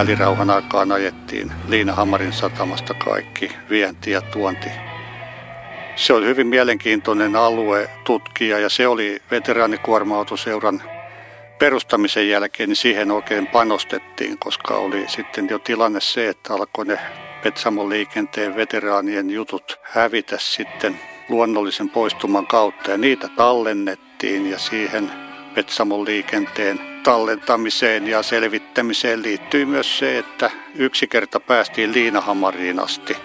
välirauhan aikaan ajettiin Liinahamarin satamasta kaikki vienti ja tuonti. Se oli hyvin mielenkiintoinen alue tutkia ja se oli veteraanikuorma-autoseuran perustamisen jälkeen, niin siihen oikein panostettiin, koska oli sitten jo tilanne se, että alkoi ne Petsamon liikenteen veteraanien jutut hävitä sitten luonnollisen poistuman kautta ja niitä tallennettiin ja siihen Petsamon liikenteen tallentamiseen ja selvittämiseen liittyy myös se, että yksi kerta päästiin Liinahamariin asti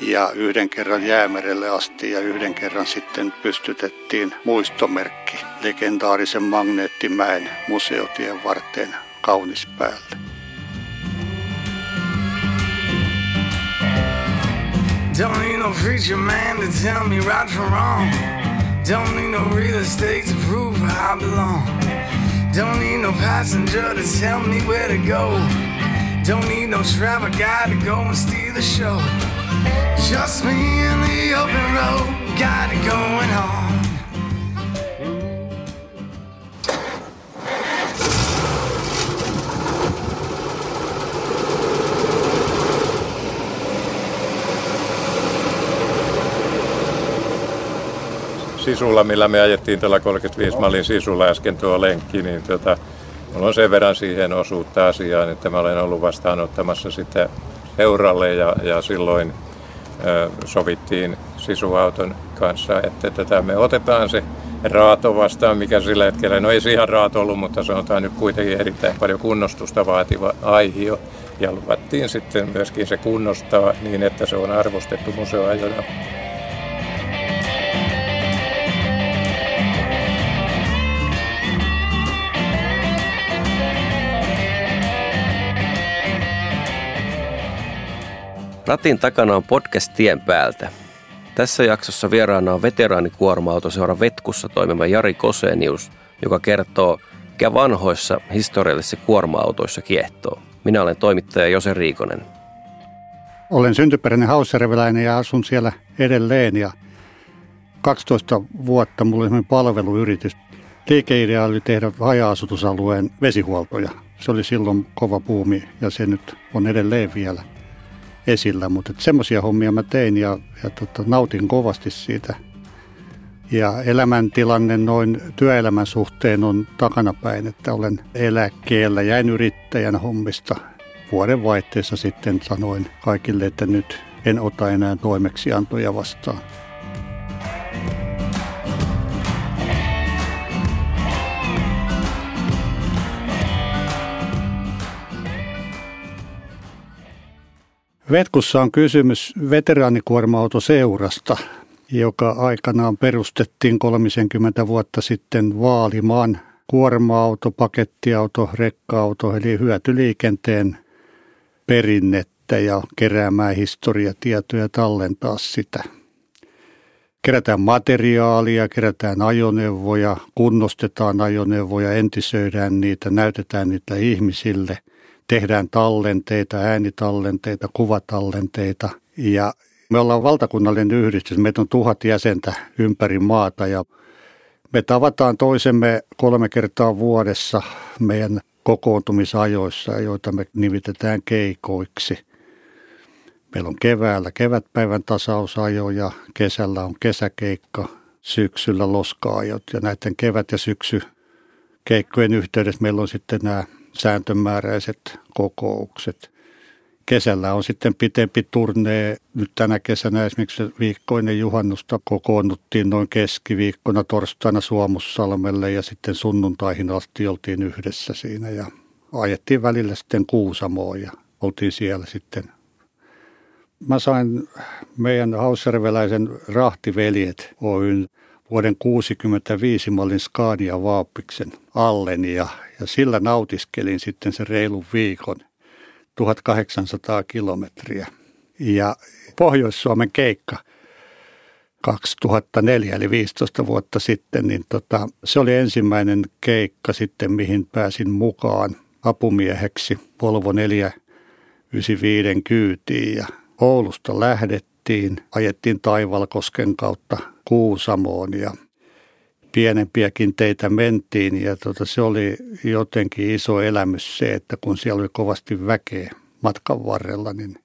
ja yhden kerran jäämerelle asti ja yhden kerran sitten pystytettiin muistomerkki legendaarisen Magneettimäen museotien varteen kaunis päälle. Don't need no preacher man to tell me right from wrong. Don't need no real estate to prove I belong. Don't need no passenger to tell me where to go. Don't need no travel guide to go and steal the show. Just me in the open road, got it going on. Sisulla, millä me ajettiin tuolla 35 mallin sisulla äsken tuo lenkki, niin tota, mulla on sen verran siihen osuutta asiaan, että mä olen ollut vastaanottamassa sitä seuralle ja, ja silloin ö, sovittiin sisuauton kanssa, että tätä me otetaan se raato vastaan, mikä sillä hetkellä, no ei se ihan raato ollut, mutta sanotaan nyt kuitenkin erittäin paljon kunnostusta vaativa aihio. Ja luvattiin sitten myöskin se kunnostaa niin, että se on arvostettu museoajona. Ratin takana on podcast Tien päältä. Tässä jaksossa vieraana on veteraanikuorma-autoseura Vetkussa toimiva Jari Kosenius, joka kertoo, mikä vanhoissa historiallisissa kuorma-autoissa kiehtoo. Minä olen toimittaja Jose Riikonen. Olen syntyperäinen hausjärveläinen ja asun siellä edelleen ja 12 vuotta mulla oli palveluyritys. Liikeidea oli tehdä haja-asutusalueen vesihuoltoja. Se oli silloin kova puumi ja se nyt on edelleen vielä esillä, mutta semmoisia hommia mä tein ja, ja tota, nautin kovasti siitä. Ja elämäntilanne noin työelämän suhteen on takanapäin, että olen eläkkeellä, jäin yrittäjän hommista. Vuoden vaihteessa sitten sanoin kaikille, että nyt en ota enää toimeksiantoja vastaan. Vetkussa on kysymys veteraanikuorma-autoseurasta, joka aikanaan perustettiin 30 vuotta sitten vaalimaan kuorma-auto, pakettiauto, rekka-auto eli hyötyliikenteen perinnettä ja keräämään historiatietoja tallentaa sitä. Kerätään materiaalia, kerätään ajoneuvoja, kunnostetaan ajoneuvoja, entisöidään niitä, näytetään niitä ihmisille – tehdään tallenteita, äänitallenteita, kuvatallenteita ja me ollaan valtakunnallinen yhdistys, meitä on tuhat jäsentä ympäri maata ja me tavataan toisemme kolme kertaa vuodessa meidän kokoontumisajoissa, joita me nimitetään keikoiksi. Meillä on keväällä kevätpäivän tasausajo ja kesällä on kesäkeikka, syksyllä loskaajot ja näiden kevät- ja syksykeikkojen yhteydessä meillä on sitten nämä sääntömääräiset kokoukset. Kesällä on sitten pitempi turnee. Nyt tänä kesänä esimerkiksi viikkoinen juhannusta kokoonnuttiin noin keskiviikkona torstaina Suomussalmelle ja sitten sunnuntaihin asti oltiin yhdessä siinä ja ajettiin välillä sitten Kuusamoon ja oltiin siellä sitten. Mä sain meidän hausserveläisen Rahtiveljet Oyn vuoden 65 mallin Scania Vaapiksen alleni ja, ja sillä nautiskelin sitten se reilun viikon, 1800 kilometriä. Ja Pohjois-Suomen keikka 2004 eli 15 vuotta sitten, niin tota, se oli ensimmäinen keikka sitten, mihin pääsin mukaan apumieheksi Volvo 495 kyytiin ja Oulusta lähdettiin, ajettiin Taivalkosken kautta Kuusamoon ja pienempiäkin teitä mentiin. Ja tota, se oli jotenkin iso elämys se, että kun siellä oli kovasti väkeä matkan varrella, niin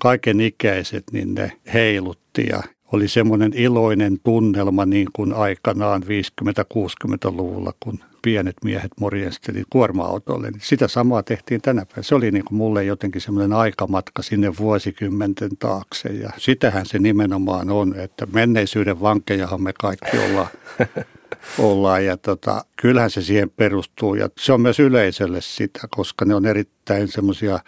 kaiken ikäiset, niin ne heilutti ja oli semmoinen iloinen tunnelma niin kuin aikanaan 50-60-luvulla, kun pienet miehet morjesteli kuorma-autolle. Niin sitä samaa tehtiin tänä päivänä. Se oli niin kuin mulle jotenkin semmoinen aikamatka sinne vuosikymmenten taakse. Ja sitähän se nimenomaan on, että menneisyyden vankejahan me kaikki ollaan. ollaan ja tota, kyllähän se siihen perustuu ja se on myös yleisölle sitä, koska ne on erittäin semmoisia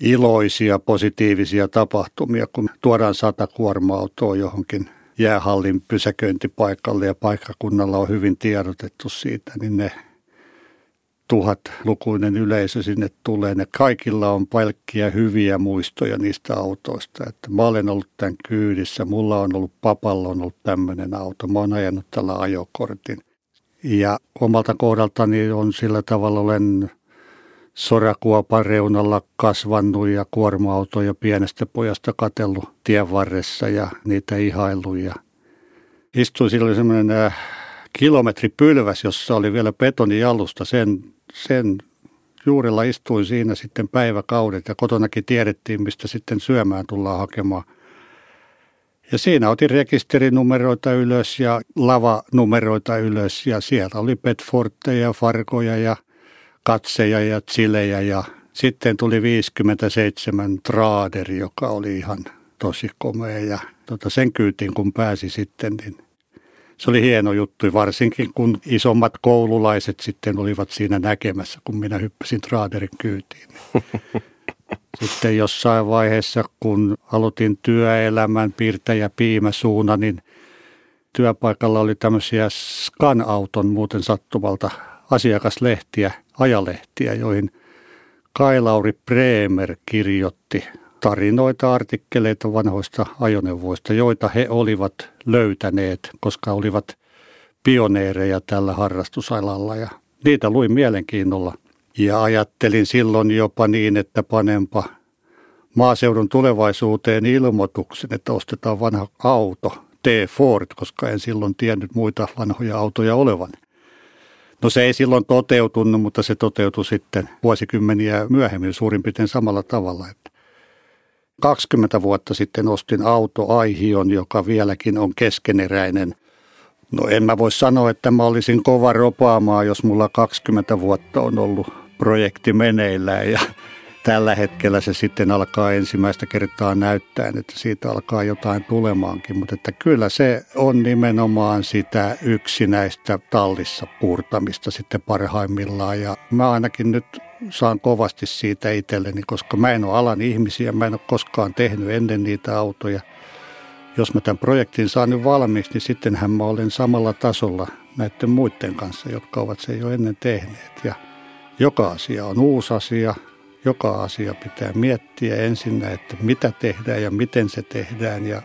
iloisia, positiivisia tapahtumia, kun tuodaan sata kuorma-autoa johonkin jäähallin pysäköintipaikalle ja paikkakunnalla on hyvin tiedotettu siitä, niin ne tuhat lukuinen yleisö sinne tulee. Ne kaikilla on pelkkiä hyviä muistoja niistä autoista. Että mä olen ollut tämän kyydissä, mulla on ollut papalla on ollut tämmöinen auto. Mä oon ajanut tällä ajokortin. Ja omalta kohdaltani on sillä tavalla, olen sorakuopan reunalla kasvannut ja kuorma-autoja pienestä pojasta katellut tien varressa ja niitä ihaillut. Ja istuin silloin semmoinen äh, kilometripylväs, jossa oli vielä betonijalusta. Sen, sen juurella istuin siinä sitten päiväkaudet ja kotonakin tiedettiin, mistä sitten syömään tullaan hakemaan. Ja siinä otin rekisterinumeroita ylös ja lavanumeroita ylös ja siellä oli Bedfortteja, Fargoja ja katseja ja chilejä ja sitten tuli 57 Trader, joka oli ihan tosi komea ja tota sen kyytiin kun pääsi sitten, niin se oli hieno juttu, varsinkin kun isommat koululaiset sitten olivat siinä näkemässä, kun minä hyppäsin Traderin kyytiin. Sitten jossain vaiheessa, kun aloitin työelämän piirtäjä piimäsuuna, niin työpaikalla oli tämmöisiä scan-auton muuten sattumalta asiakaslehtiä, ajalehtiä, joihin Kai Lauri Bremer kirjoitti tarinoita, artikkeleita vanhoista ajoneuvoista, joita he olivat löytäneet, koska olivat pioneereja tällä harrastusalalla ja niitä luin mielenkiinnolla. Ja ajattelin silloin jopa niin, että panempa maaseudun tulevaisuuteen ilmoituksen, että ostetaan vanha auto, T Ford, koska en silloin tiennyt muita vanhoja autoja olevan. No se ei silloin toteutunut, mutta se toteutui sitten vuosikymmeniä myöhemmin suurin piirtein samalla tavalla. Että 20 vuotta sitten ostin auto Aihion, joka vieläkin on keskeneräinen. No en mä voi sanoa, että mä olisin kova ropaamaan, jos mulla 20 vuotta on ollut projekti meneillään ja tällä hetkellä se sitten alkaa ensimmäistä kertaa näyttää, että siitä alkaa jotain tulemaankin. Mutta että kyllä se on nimenomaan sitä yksinäistä tallissa puurtamista sitten parhaimmillaan. Ja mä ainakin nyt saan kovasti siitä itselleni, koska mä en ole alan ihmisiä, mä en ole koskaan tehnyt ennen niitä autoja. Jos mä tämän projektin saan nyt valmiiksi, niin sittenhän mä olen samalla tasolla näiden muiden kanssa, jotka ovat se jo ennen tehneet. Ja joka asia on uusi asia, joka asia pitää miettiä ensin, että mitä tehdään ja miten se tehdään. Ja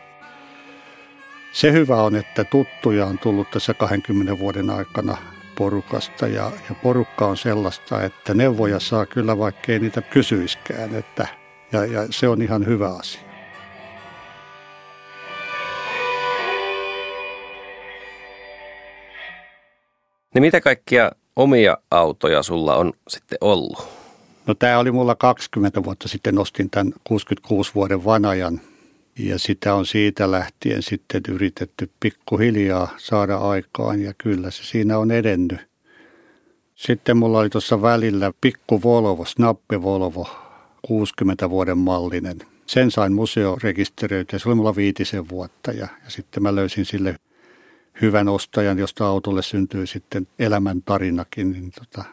se hyvä on, että tuttuja on tullut tässä 20 vuoden aikana porukasta ja, ja porukka on sellaista, että neuvoja saa kyllä vaikkei niitä kysyiskään, että, ja, ja se on ihan hyvä asia. Niin mitä kaikkia omia autoja sulla on sitten ollut? No tämä oli mulla 20 vuotta sitten, nostin tämän 66 vuoden vanajan. Ja sitä on siitä lähtien sitten yritetty pikkuhiljaa saada aikaan. Ja kyllä se siinä on edennyt. Sitten mulla oli tuossa välillä pikku Volvo, Snappe Volvo, 60 vuoden mallinen. Sen sain museorekisteröityä, se oli mulla viitisen vuotta. Ja, ja sitten mä löysin sille hyvän ostajan, josta autolle syntyi sitten elämän tarinakin, niin tota,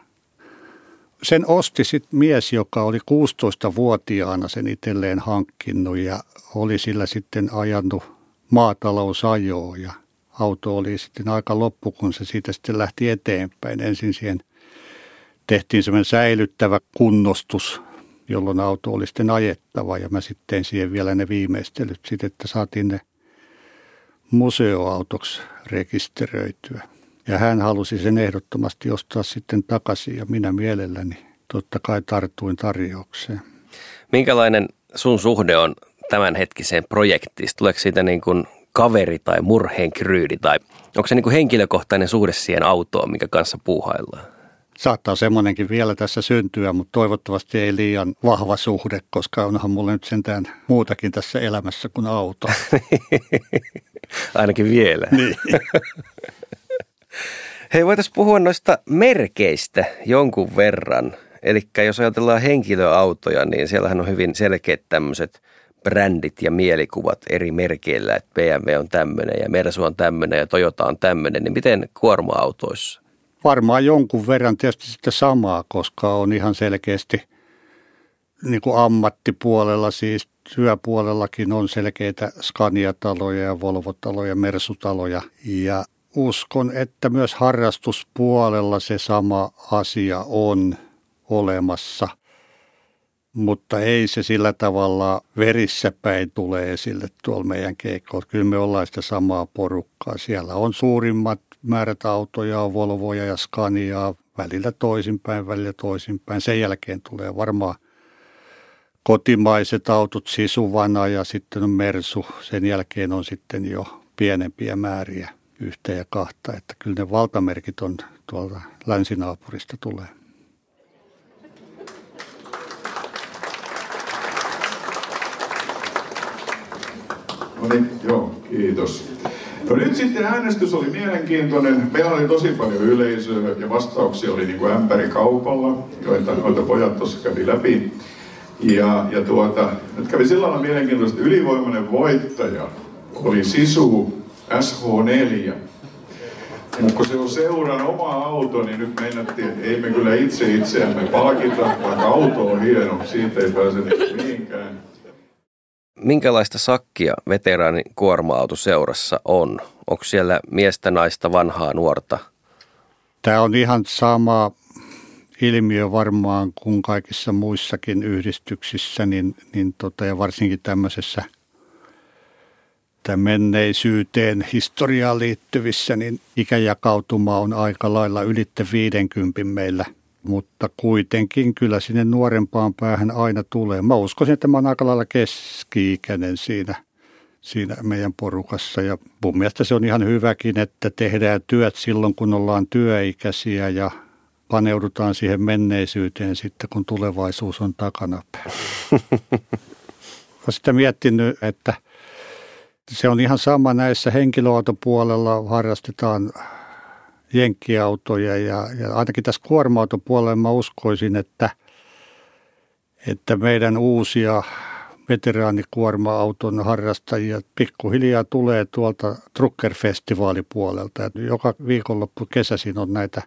sen osti sitten mies, joka oli 16-vuotiaana sen itselleen hankkinut ja oli sillä sitten ajanut maatalousajoa ja auto oli sitten aika loppu, kun se siitä sitten lähti eteenpäin. Ensin siihen tehtiin semmoinen säilyttävä kunnostus, jolloin auto oli sitten ajettava ja mä sitten siihen vielä ne viimeistelyt sitten, että saatiin ne museoautoksi rekisteröityä. Ja hän halusi sen ehdottomasti ostaa sitten takaisin ja minä mielelläni totta kai tartuin tarjoukseen. Minkälainen sun suhde on tämänhetkiseen projektiin? Tuleeko siitä niin kuin kaveri tai murheenkryydi tai onko se niin kuin henkilökohtainen suhde siihen autoon, minkä kanssa puuhaillaan? Saattaa semmoinenkin vielä tässä syntyä, mutta toivottavasti ei liian vahva suhde, koska onhan mulle nyt sentään muutakin tässä elämässä kuin auto. Ainakin vielä. Niin. Hei, voitaisiin puhua noista merkeistä jonkun verran. Eli jos ajatellaan henkilöautoja, niin siellähän on hyvin selkeät tämmöiset brändit ja mielikuvat eri merkeillä, että BMW on tämmöinen ja Mersu on tämmöinen ja Toyota on tämmöinen, niin miten kuorma-autoissa? Varmaan jonkun verran tietysti sitten samaa, koska on ihan selkeästi niin kuin ammattipuolella, siis työpuolellakin on selkeitä Scania-taloja ja Volvo-taloja, Mersu-taloja ja uskon, että myös harrastuspuolella se sama asia on olemassa, mutta ei se sillä tavalla verissä päin tule esille tuolla meidän keikkoilla. Kyllä me ollaan sitä samaa porukkaa. Siellä on suurimmat määrät autoja, Volvoja ja Scaniaa, välillä toisinpäin, välillä toisinpäin. Sen jälkeen tulee varmaan kotimaiset autot, Sisuvana ja sitten on Mersu. Sen jälkeen on sitten jo pienempiä määriä yhtä ja kahta, että kyllä ne valtamerkit on tuolta länsinaapurista tulee. No niin, joo, kiitos. No nyt sitten äänestys oli mielenkiintoinen. Meillä oli tosi paljon yleisöä ja vastauksia oli niin kuin ämpäri kaupalla, joita, joita pojat tuossa kävi läpi. Ja, ja tuota, nyt kävi sillä lailla mielenkiintoista, että ylivoimainen voittaja oli Sisu SH4. Mutta kun se on seuran oma auto, niin nyt meinattiin, että ei me kyllä itse itseämme palkita, vaikka auto on hieno, siitä ei pääse mihinkään. Minkälaista sakkia veteraani kuorma-autoseurassa on? Onko siellä miestä, naista, vanhaa, nuorta? Tämä on ihan sama ilmiö varmaan kuin kaikissa muissakin yhdistyksissä, niin, niin tota, ja varsinkin tämmöisessä – että menneisyyteen, historiaan liittyvissä, niin ikäjakautuma on aika lailla ylitte 50 meillä. Mutta kuitenkin kyllä sinne nuorempaan päähän aina tulee. Mä uskoisin, että mä oon aika lailla keski-ikäinen siinä, siinä meidän porukassa. Ja mun mielestä se on ihan hyväkin, että tehdään työt silloin, kun ollaan työikäisiä ja paneudutaan siihen menneisyyteen sitten, kun tulevaisuus on takana. Olen sitä miettinyt, että – se on ihan sama näissä henkilöautopuolella harrastetaan jenkkiautoja ja, ja ainakin tässä kuorma-autopuolella mä uskoisin, että, että meidän uusia veteraanikuorma-auton harrastajia pikkuhiljaa tulee tuolta Trucker-festivaalipuolelta. Joka viikonloppu kesäisin on näitä,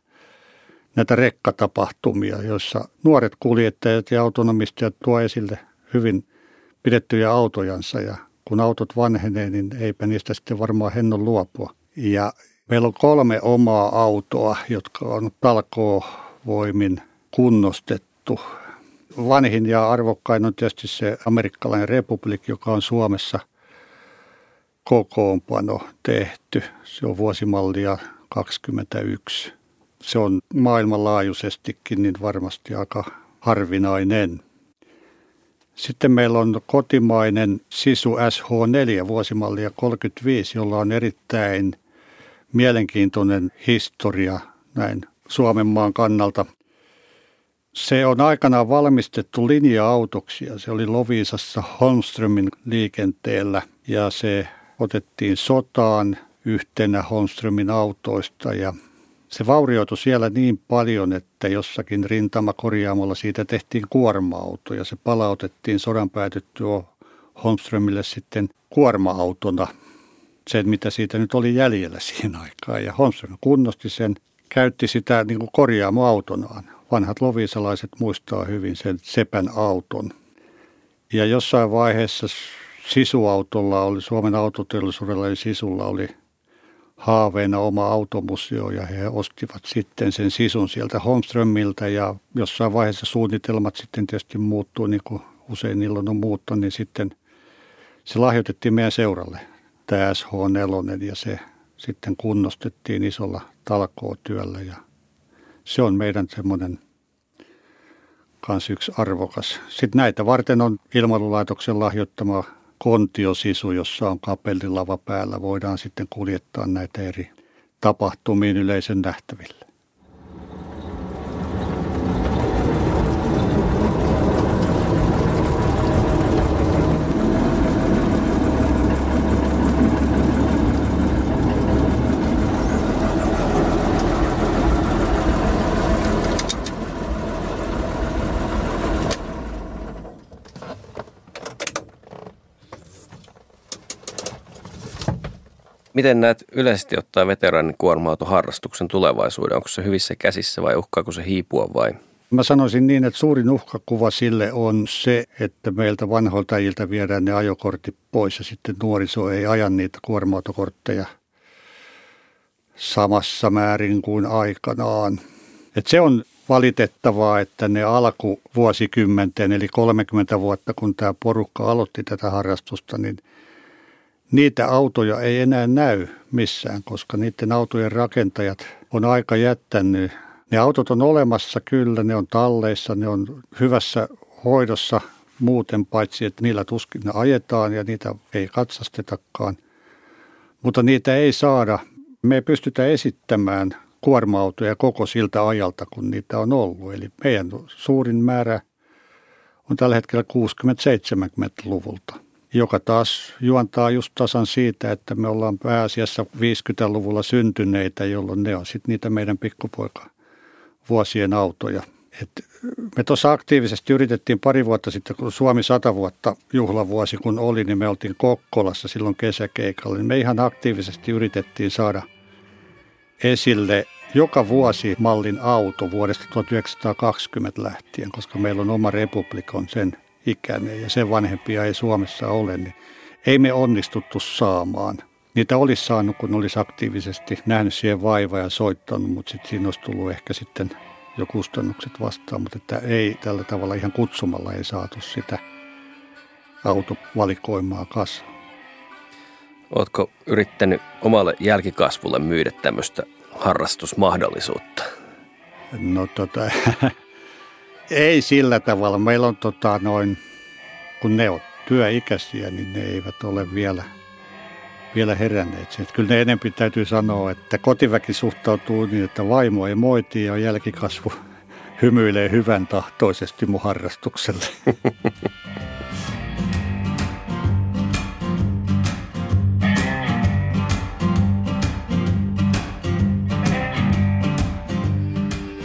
näitä rekkatapahtumia, joissa nuoret kuljettajat ja autonomistajat tuo esille hyvin pidettyjä autojansa ja kun autot vanhenee, niin eipä niistä sitten varmaan hennon luopua. Ja meillä on kolme omaa autoa, jotka on talkoovoimin kunnostettu. Vanhin ja arvokkain on tietysti se amerikkalainen republik, joka on Suomessa kokoonpano tehty. Se on vuosimallia 21. Se on maailmanlaajuisestikin niin varmasti aika harvinainen. Sitten meillä on kotimainen Sisu SH4 vuosimallia 35, jolla on erittäin mielenkiintoinen historia näin Suomen maan kannalta. Se on aikanaan valmistettu linja-autoksi ja se oli Lovisassa Holmströmin liikenteellä ja se otettiin sotaan yhtenä Holmströmin autoista ja se vaurioitui siellä niin paljon, että jossakin rintamakorjaamolla siitä tehtiin kuorma-auto ja se palautettiin sodan päätyttyä Holmströmille sitten kuorma-autona sen, mitä siitä nyt oli jäljellä siihen aikaan. Ja Holmström kunnosti sen, käytti sitä niin kuin korjaamoautonaan. Vanhat lovisalaiset muistaa hyvin sen Sepän auton. Ja jossain vaiheessa sisuautolla oli, Suomen autoteollisuudella eli sisulla oli haaveena oma automuseo ja he ostivat sitten sen sisun sieltä Holmströmiltä ja jossain vaiheessa suunnitelmat sitten tietysti muuttuu niin kuin usein niillä on muuttunut, niin sitten se lahjoitettiin meidän seuralle, tämä SH4 ja se sitten kunnostettiin isolla talkootyöllä ja se on meidän semmoinen kans yksi arvokas. Sitten näitä varten on ilmailulaitoksen lahjoittama kontiosisu, jossa on kapellilava päällä. Voidaan sitten kuljettaa näitä eri tapahtumiin yleisön nähtäville. Miten näet yleisesti ottaen veteraanin kuorma-autoharrastuksen tulevaisuuden? Onko se hyvissä käsissä vai uhkaako se hiipua vai? Mä sanoisin niin, että suurin uhkakuva sille on se, että meiltä vanhoiltajilta viedään ne ajokortit pois ja sitten nuoriso ei aja niitä kuorma-autokortteja samassa määrin kuin aikanaan. Et se on valitettavaa, että ne alkuvuosikymmenten, eli 30 vuotta, kun tämä porukka aloitti tätä harrastusta, niin – niitä autoja ei enää näy missään, koska niiden autojen rakentajat on aika jättänyt. Ne autot on olemassa kyllä, ne on talleissa, ne on hyvässä hoidossa muuten, paitsi että niillä tuskin ne ajetaan ja niitä ei katsastetakaan. Mutta niitä ei saada. Me ei pystytä esittämään kuorma-autoja koko siltä ajalta, kun niitä on ollut. Eli meidän suurin määrä on tällä hetkellä 60-70-luvulta joka taas juontaa just tasan siitä, että me ollaan pääasiassa 50-luvulla syntyneitä, jolloin ne on sitten niitä meidän pikkupoika vuosien autoja. Et me tuossa aktiivisesti yritettiin pari vuotta sitten, kun Suomi 100 vuotta juhlavuosi kun oli, niin me oltiin Kokkolassa silloin kesäkeikalla. Niin me ihan aktiivisesti yritettiin saada esille joka vuosi mallin auto vuodesta 1920 lähtien, koska meillä on oma republikon sen ikäinen ja sen vanhempia ei Suomessa ole, niin ei me onnistuttu saamaan. Niitä olisi saanut, kun olisi aktiivisesti nähnyt siihen vaivaa ja soittanut, mutta sitten siinä olisi tullut ehkä sitten jo kustannukset vastaan, mutta että ei tällä tavalla ihan kutsumalla ei saatu sitä autovalikoimaa kasvaa. Oletko yrittänyt omalle jälkikasvulle myydä tämmöistä harrastusmahdollisuutta? No tota, Ei sillä tavalla. Meillä on tota noin, kun ne on työikäisiä, niin ne eivät ole vielä, vielä heränneet. Et kyllä ne enemmän täytyy sanoa, että kotiväki suhtautuu niin, että vaimo ei moiti ja jälkikasvu hymyilee hyvän tahtoisesti mun harrastukselle.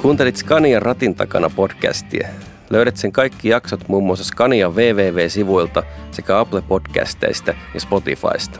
Kuuntelit Scania ratin takana podcastia. Löydät sen kaikki jaksot muun muassa Scania www-sivuilta sekä Apple Podcasteista ja Spotifysta.